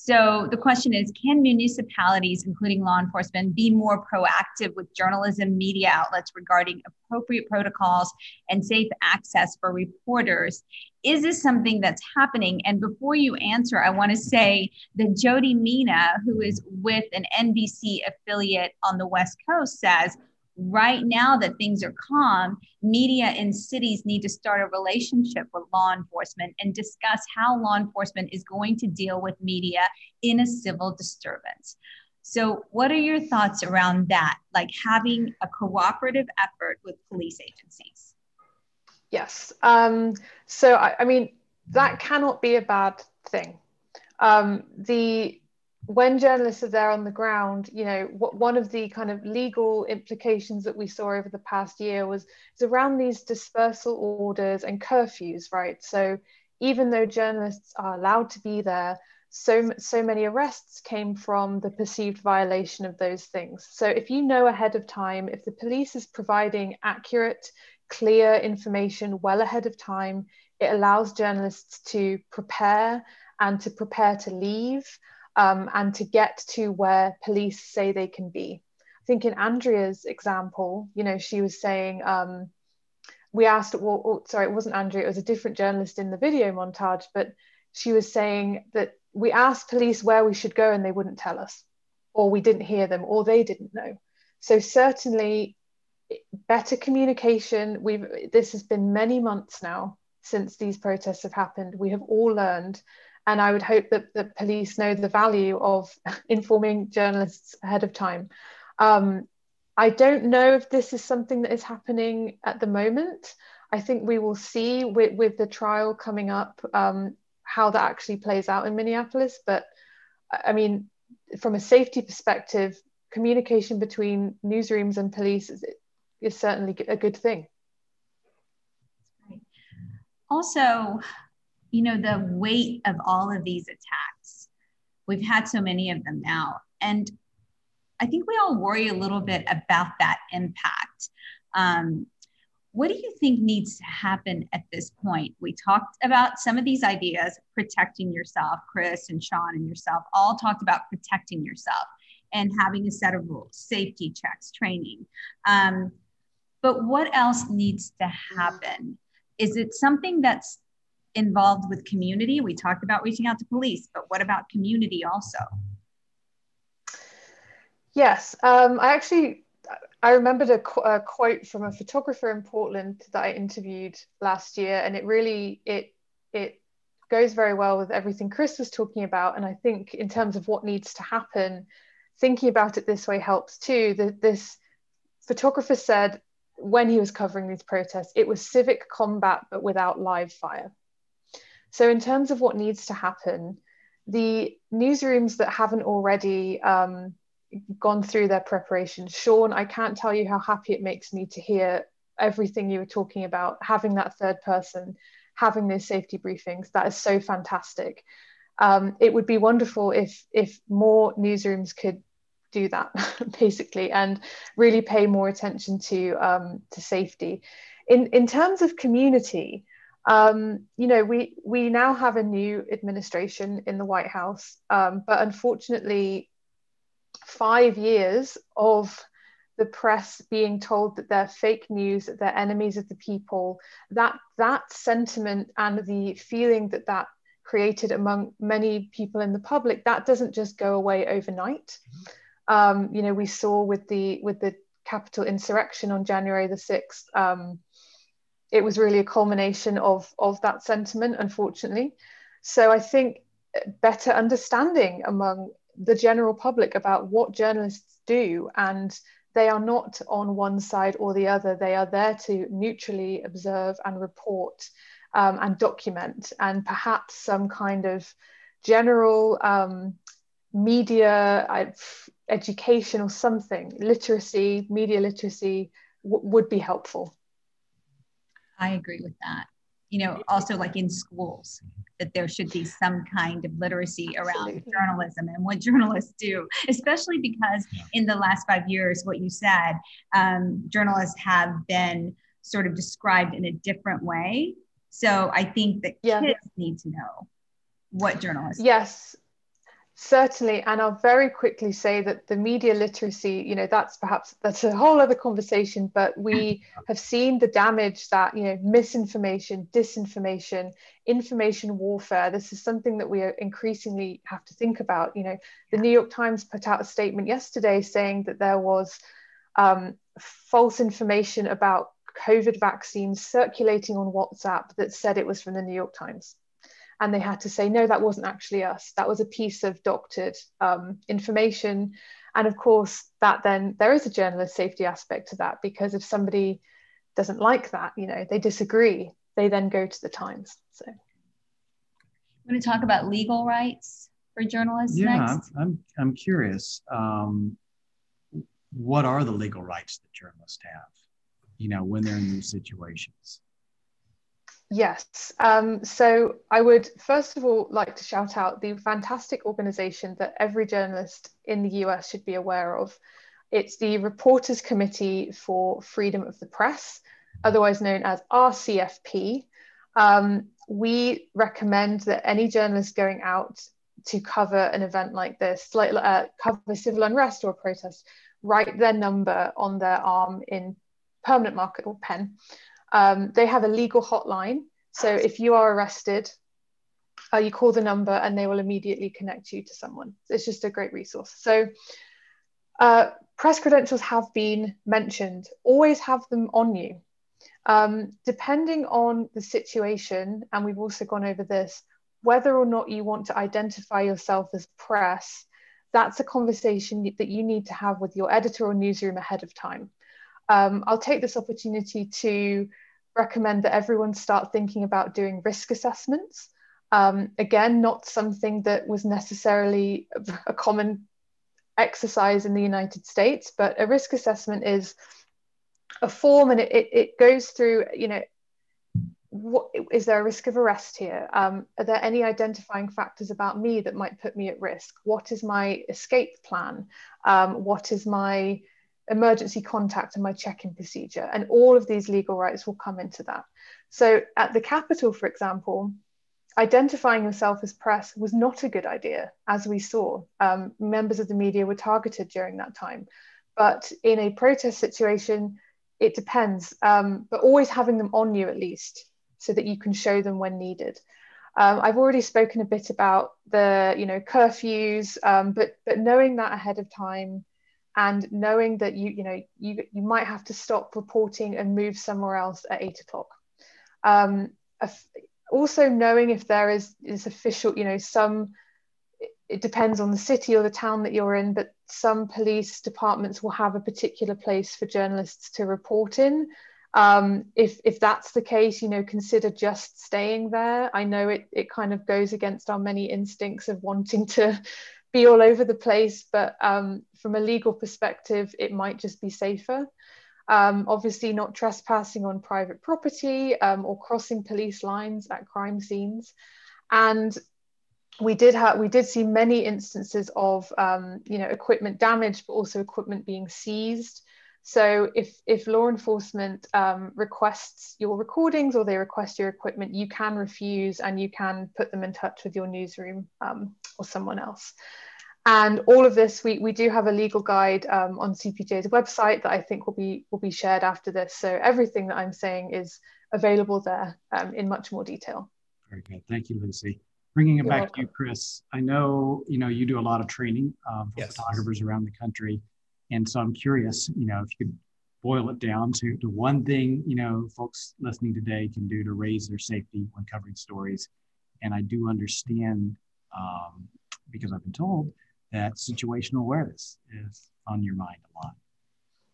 S1: So the question is Can municipalities, including law enforcement, be more proactive with journalism media outlets regarding appropriate protocols and safe access for reporters? Is this something that's happening? And before you answer, I want to say that Jody Mina, who is with an NBC affiliate on the West Coast, says right now that things are calm, media and cities need to start a relationship with law enforcement and discuss how law enforcement is going to deal with media in a civil disturbance. So, what are your thoughts around that? Like having a cooperative effort with police agencies?
S6: Yes. Um, so, I, I, mean, that cannot be a bad thing. Um, the when journalists are there on the ground, you know, what, one of the kind of legal implications that we saw over the past year was is around these dispersal orders and curfews, right? So even though journalists are allowed to be there, so so many arrests came from the perceived violation of those things. So if you know ahead of time, if the police is providing accurate, clear information well ahead of time, it allows journalists to prepare and to prepare to leave um, and to get to where police say they can be. I think in Andrea's example, you know, she was saying, um, we asked, well, oh, sorry, it wasn't Andrea, it was a different journalist in the video montage, but she was saying that we asked police where we should go and they wouldn't tell us, or we didn't hear them, or they didn't know. So certainly better communication. We've this has been many months now since these protests have happened. We have all learned and I would hope that the police know the value of informing journalists ahead of time. Um, I don't know if this is something that is happening at the moment. I think we will see with, with the trial coming up um, how that actually plays out in Minneapolis. But I mean, from a safety perspective, communication between newsrooms and police is, is certainly a good thing.
S1: Also, you know, the weight of all of these attacks. We've had so many of them now. And I think we all worry a little bit about that impact. Um, what do you think needs to happen at this point? We talked about some of these ideas, protecting yourself, Chris and Sean and yourself all talked about protecting yourself and having a set of rules, safety checks, training. Um, but what else needs to happen? Is it something that's involved with community? We talked about reaching out to police, but what about community also?
S6: Yes, um, I actually I remembered a, qu- a, quote from a photographer in Portland that I interviewed last year, and it really it it goes very well with everything Chris was talking about. And I think in terms of what needs to happen, thinking about it this way helps too. That this photographer said when he was covering these protests, it was civic combat but without live fire. So, in terms of what needs to happen, the newsrooms that haven't already um, gone through their preparation, Sean, I can't tell you how happy it makes me to hear everything you were talking about, having that third person, having those safety briefings. That is so fantastic. Um, it would be wonderful if if more newsrooms could do that basically and really pay more attention to um, to safety in in terms of community um, you know, we we now have a new administration in the White House, um, but unfortunately, five years of the press being told that they're fake news, that they're enemies of the people, that that sentiment and the feeling that that created among many people in the public, that doesn't just go away overnight. Um, you know, we saw with the with the Capitol insurrection on January the sixth. Um, it was really a culmination of of that sentiment unfortunately. So i think better understanding among the general public about what journalists do and they are not on one side or the other. They are there to neutrally observe and report um, and document and perhaps some kind of general um, media uh, education or something literacy media literacy would be helpful
S1: I agree with that. You know, also like in schools, that there should be some kind of literacy around journalism and what journalists do, especially because in the last five years, what you said, um, journalists have been sort of described in a different way. So I think that yeah. kids need to know what journalists.
S6: Yes, certainly and i'll very quickly say that the media literacy you know that's perhaps that's a whole other conversation but we have seen the damage that you know misinformation disinformation information warfare this is something that we increasingly have to think about you know. The new york times put out a statement yesterday saying that there was um, false information about covid vaccines circulating on whatsapp that said it was from the new york times and they had to say no that wasn't actually us. That was a piece of doctored um, information. And of course that then there is a journalist safety aspect to that because if somebody doesn't like that you know they disagree they then go to the times so.
S1: I'm going to talk about legal rights for journalists
S2: yeah
S1: next.
S2: I'm, I'm curious um, what are the legal rights that journalists have you know when they're in these situations
S6: Yes. Um, so I would first of all like to shout out the fantastic organization that every journalist in the US should be aware of. It's the Reporters Committee for Freedom of the Press, otherwise known as RCFP. Um, we recommend that any journalist going out to cover an event like this, like uh, cover civil unrest or protest, write their number on their arm in permanent marker or pen um, they have a legal hotline. So if you are arrested, uh, you call the number and they will immediately connect you to someone. It's just a great resource. So uh, press credentials have been mentioned. Always have them on you. Um, depending on the situation, and we've also gone over this, whether or not you want to identify yourself as press, that's a conversation that you need to have with your editor or newsroom ahead of time um, I'll take this opportunity to recommend that everyone start thinking about doing risk assessments. Um, again, not something that was necessarily a common exercise in the United States, but a risk assessment is a form and it, it, it goes through, you know, what is there a risk of arrest here? Um, are there any identifying factors about me that might put me at risk? What is my escape plan? Um, what is my emergency contact and my check-in procedure. And all of these legal rights will come into that. So at the Capitol, for example, identifying yourself as press was not a good idea, as we saw. Um, members of the media were targeted during that time. But in a protest situation, it depends. Um, but always having them on you at least, so that you can show them when needed. Um, I've already spoken a bit about the, you know, curfews, um, but but knowing that ahead of time, and knowing that you you know you you might have to stop reporting and move somewhere else at eight o'clock. Um, also knowing if there is is official you know some it depends on the city or the town that you're in but some police departments will have a particular place for journalists to report in. Um, if if that's the case you know consider just staying there. I know it it kind of goes against our many instincts of wanting to be all over the place, but um, from a legal perspective, it might just be safer. Um, obviously, not trespassing on private property um, or crossing police lines at crime scenes. And we did have we did see many instances of um, you know equipment damage, but also equipment being seized. So if if law enforcement um, requests your recordings or they request your equipment, you can refuse and you can put them in touch with your newsroom um, or someone else. And all of this, we, we do have a legal guide um, on CPJ's website that I think will be will be shared after this. So everything that I'm saying is available there um, in much more detail.
S2: Very good. Thank you, Lucy. Bringing it You're back welcome. to you, Chris. I know you know you do a lot of training um, for yes. photographers around the country, and so I'm curious, you know, if you could boil it down to, to one thing, you know, folks listening today can do to raise their safety when covering stories. And I do understand um, because I've been told that situational awareness is on your mind a lot.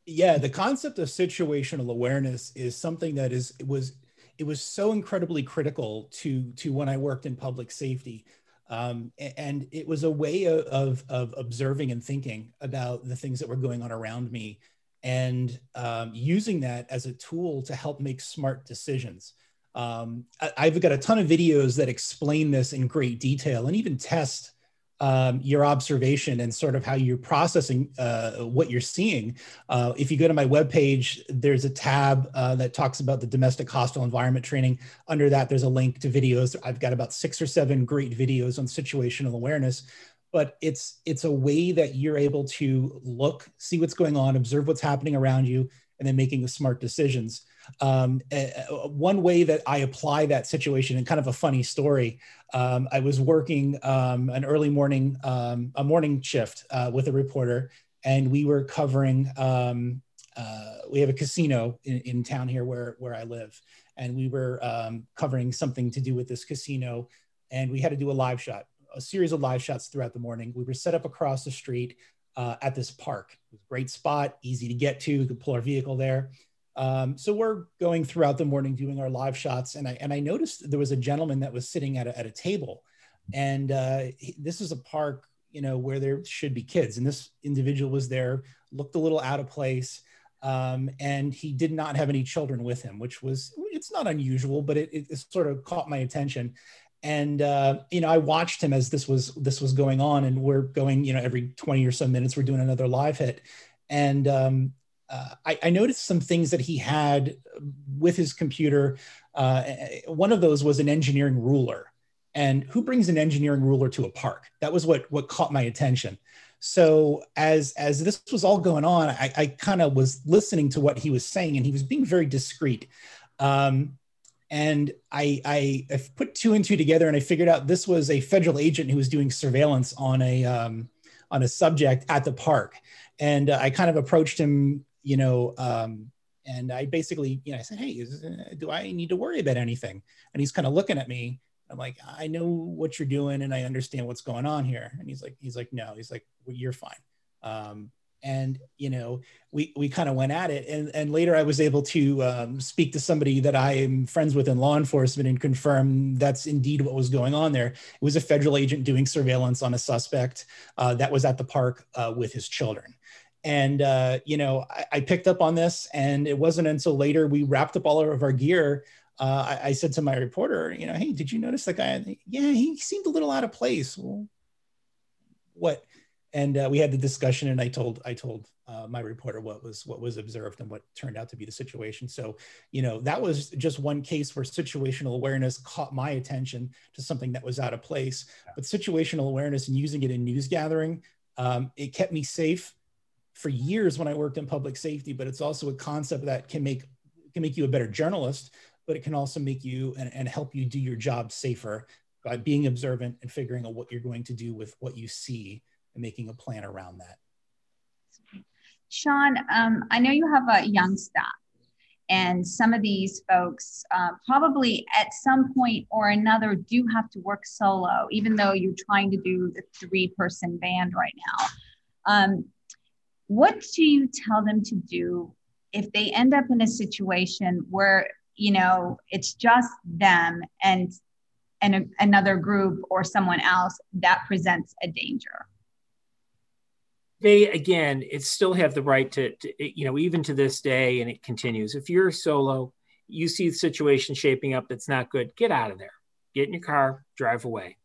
S8: Yeah, the concept of situational awareness is something that is it was it was so incredibly critical to to when I worked in public safety. Um, and it was a way of, of observing and thinking about the things that were going on around me and um, using that as a tool to help make smart decisions. Um, I, have got a ton of videos that explain this in great detail and even test um, your observation and sort of how you're processing uh, what you're seeing. Uh, if you go to my webpage, there's a tab uh, that talks about the domestic hostile environment training. Under that, there's a link to videos. I've got about six or seven great videos on situational awareness. But it's it's a way that you're able to look, see what's going on, observe what's happening around you, and then making the smart decisions. Um, uh, one way that I apply that situation, and kind of a funny story, um, I was working um, an early morning, um, a morning shift uh, with a reporter, and we were covering. Um, uh, we have a casino in, in, town here where where I live, and we were um, covering something to do with this casino, and we had to do a live shot, a series of live shots throughout the morning. We were set up across the street uh, at this park. It was a great spot, easy to get to. You could pull our vehicle there. Um, so we're going throughout the morning doing our live shots, and I and I noticed there was a gentleman that was sitting at a, at a table, and uh, he, this is a park, you know, where there should be kids, and this individual was there, looked a little out of place, um, and he did not have any children with him, which was it's not unusual, but it, it, it sort of caught my attention, and uh, you know I watched him as this was this was going on, and we're going, you know, every twenty or so minutes we're doing another live hit, and um, I, I, noticed some things that he had with his computer. Uh, one of those was an engineering ruler. And who brings an engineering ruler to a park? That was what, what caught my attention. So as, as this was all going on, I, I kind of was listening to what he was saying and he was being very discreet. Um, and I, I, I, put two and two together and I figured out this was a federal agent who was doing surveillance on a, um, on a subject at the park. And uh, I kind of approached him you know, um, and I basically, you know, I said, hey, is, uh, do I need to worry about anything? And he's kind of looking at me. I'm like, I know what you're doing and I understand what's going on here. And he's like, he's like, no, he's like, well, you're fine. Um, and you know, we we kind of went at it, and and later I was able to um, speak to somebody that I am friends with in law enforcement and confirm that's indeed what was going on there. It was a federal agent doing surveillance on a suspect uh, that was at the park uh, with his children and uh, you know I, I, picked up on this and it wasn't until later we wrapped up all of our gear uh, I, I, said to my reporter you know hey did you notice that guy? Yeah he seemed a little out of place. Well, what? And uh, we had the discussion and i told i told uh, my reporter what was what was observed and what turned out to be the situation. So you know that was just one case where situational awareness caught my attention to something that was out of place. But situational awareness and using it in news gathering um, it kept me safe for years when I worked in public safety, but it's also a concept that can make can make you a better journalist, but it can also make you and, and help you do your job safer by being observant and figuring out what you're going to do with what you see and making a plan around that.
S1: Sean, um, I know you have a young staff, and some of these folks uh, probably at some point or another do have to work solo, even though you're trying to do the three person band right now. Um, what do you tell them to do if they end up in a situation where you know it's just them and and a, another group or someone else that presents a danger?
S7: They again it still have the right to, to, you know even to this day and it continues. If you're solo you see the situation shaping up that's not good get out of there. Get in your car drive away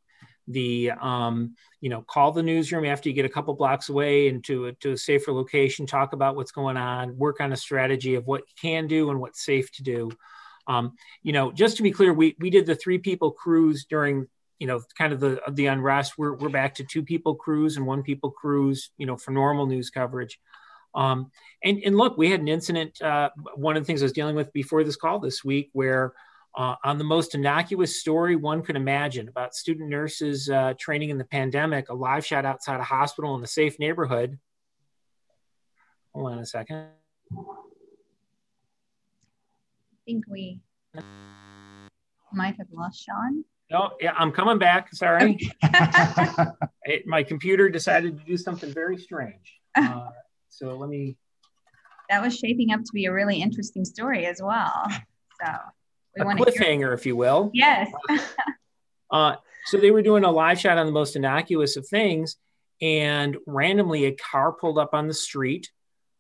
S7: the um, you know call the newsroom after you get a couple blocks away into a, to a safer location talk about what's going on work on a strategy of what you can do and what's safe to do. Um, you know just to be clear we, we did the three people crews during you know kind of the the unrest. We're, we're back to two people crews and one people crews you know for normal news coverage. Um, and, and look we had an incident uh, one of the things i was dealing with before this call this week where uh, on the most innocuous story one could imagine about student nurses uh, training in the pandemic, a live shot outside a hospital in a safe neighborhood. Hold on a second.
S1: I think we might have lost Sean.
S7: No, yeah, I'm coming back. Sorry. it, my computer decided to do something very strange. Uh, so let me.
S1: That was shaping up to be a really interesting story as well. So
S7: we a cliffhanger, if you will.
S1: Yes.
S7: uh, so they were doing a live shot on the most innocuous of things, and randomly a car pulled up on the street.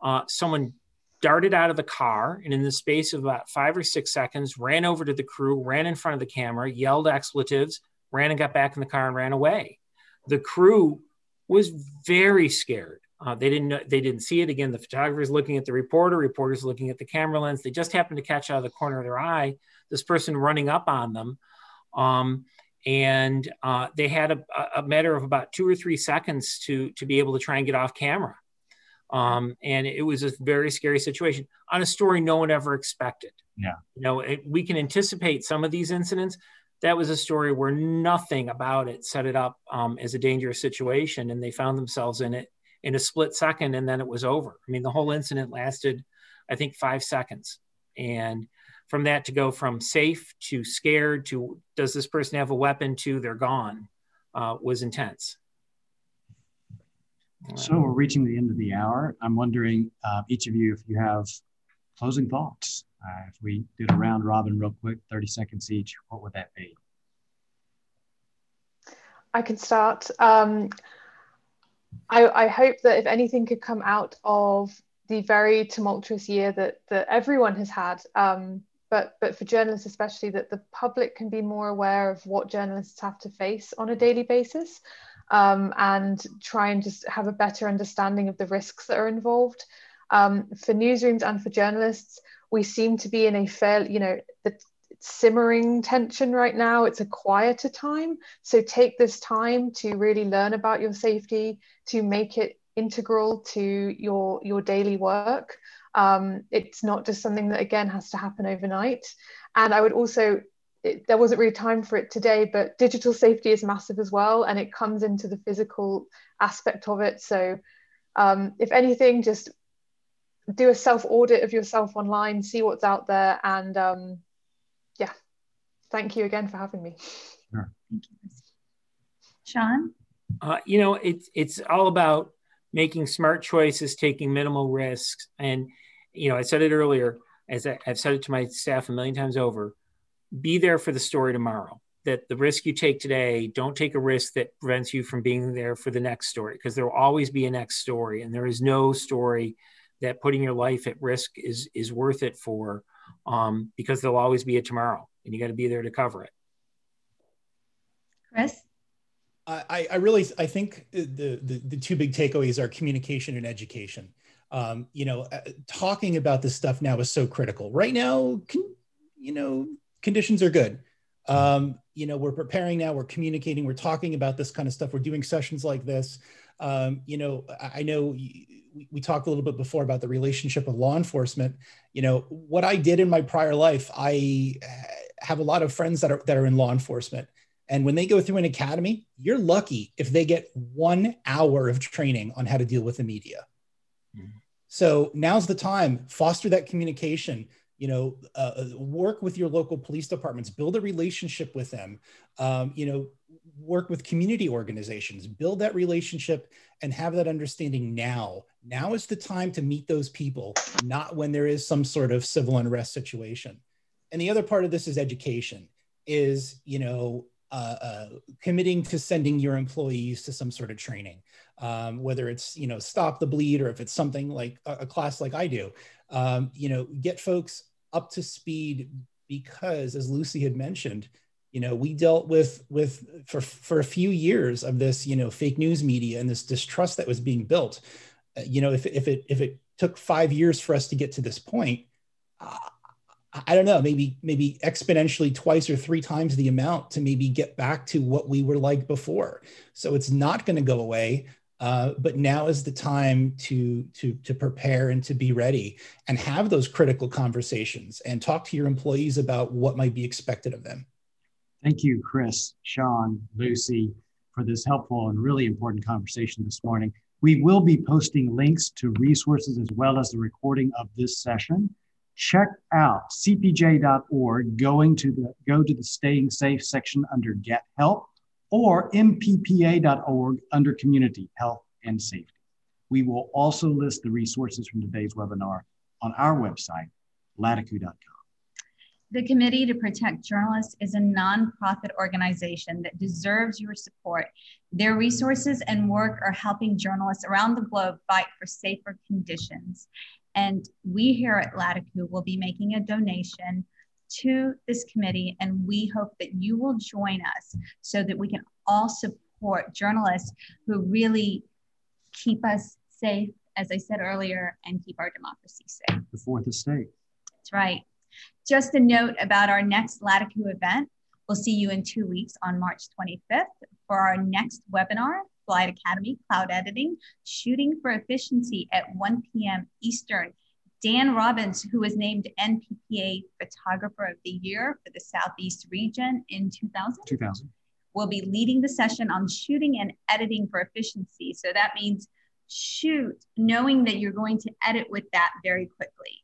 S7: Uh, someone darted out of the car and in the space of about five or six seconds ran over to the crew, ran in front of the camera, yelled expletives, ran and got back in the car and ran away. The crew was very scared. Uh, they didn't know, they didn't see it again. The photographer's looking at the reporter, reporters looking at the camera lens. They just happened to catch out of the corner of their eye this person running up on them. Um, and uh, they had a, a, matter of about two or three seconds to to be able to try and get off camera. Um, and it was a very scary situation on a story no one ever expected.
S2: Yeah,
S7: you know, it, we can anticipate some of these incidents. That was a story where nothing about it set it up um, as a dangerous situation, and they found themselves in it in a split second, and then it was over. I mean, the whole incident lasted, I think, five seconds, and from that to go from safe to scared to does this person have a weapon to they're gone uh, was intense.
S2: So we're reaching the end of the hour. I'm wondering, uh, each of you, if you have closing thoughts. Uh, if we did a round robin real quick, 30 seconds each, what would that be?
S6: I can start. Um, I, I hope that if anything could come out of the very tumultuous year that, that everyone has had, um, but but for journalists especially that the public can be more aware of what journalists have to face on a daily basis um, and try and just have a better understanding of the risks that are involved. Um, for newsrooms and for journalists we seem to be in a fair you know the simmering tension right now it's a quieter time so take this time to really learn about your safety to make it integral to your your daily work um, it's not just something that again has to happen overnight. And I would also, it, there wasn't really time for it today, but digital safety is massive as well, and it comes into the physical aspect of it. So, um, if anything, just do a self audit of yourself online, see what's out there, and um, thank you again for having me.
S1: Sure. Thank you. Sean?
S7: Uh, you know, it's it's all about making smart choices, taking minimal risks, and you know, I said it earlier, as I, have said it to my staff a million times over be there for the story tomorrow. That the risk you take today, don't take a risk that prevents you from being there for the next story, because there will always be a next story. And there is no story that putting your life at risk is, is worth it for, um, because there'll always be a tomorrow and you got to be there to cover it.
S1: Chris?
S8: I, I really I think the, the, the two big takeaways are communication and education um, you know, uh, talking about this stuff now is so critical. Right now, con- you know, conditions are good. Um, you know, we're preparing now, we're communicating, we're talking about this kind of stuff. We're doing sessions like this. Um, you know, I, I know we, we talked a little bit before about the relationship of law enforcement. You know, what I did in my prior life, I have a lot of friends that are that are in law enforcement. And when they go through an academy, you're lucky if they get one hour of training on how to deal with the media. Mm-hmm. So now's the time, foster that communication, you know, uh, work with your local police departments, build a relationship with them, um, you know, work with community organizations, build that relationship and have that understanding now. Now is the time to meet those people, not when there is some sort of civil unrest situation. And the other part of this is education, is, you know, uh, uh, committing to sending your employees to some sort of training um, whether it's you know stop the bleed or if it's something like a, a class like I do, um, you know, get folks up to speed because as Lucy had mentioned, you know, we dealt with with for for a few years of this you know fake news media and this distrust that was being built. Uh, you know, if if it if it took five years for us to get to this point. I don't know, maybe maybe exponentially twice or three times the amount to maybe get back to what we were like before. So it's not going to go away. Uh, but now is the time to, to, to prepare and to be ready and have those critical conversations and talk to your employees about what might be expected of them.
S2: Thank you, Chris, Sean, Lucy, for this helpful and really important conversation this morning. We will be posting links to resources as well as the recording of this session. Check out cpj.org, going to the go to the staying safe section under get help or nppa.org under Community Health and Safety. We will also list the resources from today's webinar on our website, latakoo.com.
S1: The Committee to Protect Journalists is a nonprofit organization that deserves your support. Their resources and work are helping journalists around the globe fight for safer conditions. And we here at latakoo will be making a donation to this committee, and we hope that you will join us so that we can all support journalists who really keep us safe, as I said earlier, and keep our democracy safe.
S2: The fourth estate.
S1: That's right. Just a note about our next latakoo event. We'll see you in two weeks on March 25th for our next webinar, Flight Academy Cloud Editing, Shooting for Efficiency at 1 p.m. Eastern. Dan Robbins, who was named NPPA Photographer of the Year for the Southeast region in 2000.
S2: 2000.
S1: Will be leading the session on shooting and editing for efficiency. So that means shoot, knowing that you're going to edit with that very quickly.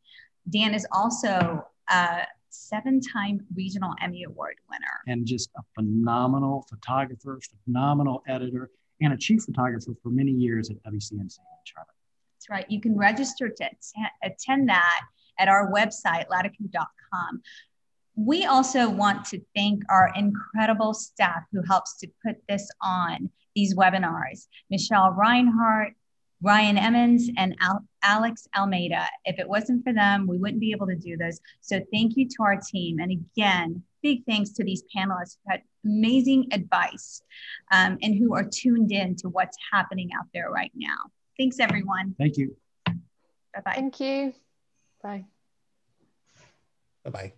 S1: Dan is also a seven time regional Emmy Award winner.
S2: And just a phenomenal photographer, phenomenal editor, and a chief photographer for many years at WCNC in Charlotte.
S1: That's right. You can register to attend that at our website, latakoo.com. We also want to thank our incredible staff who helps to put this on, these webinars. Michelle Reinhardt, Ryan Emmons, and Al- Alex Almeida. If it wasn't for them, we wouldn't be able to do this. So thank you to our team. And again, big thanks to these panelists who had amazing advice um, and who are tuned in to what's happening out there right now. Thanks, everyone.
S2: Thank you.
S1: Bye bye.
S6: Thank you. Bye.
S8: Bye bye.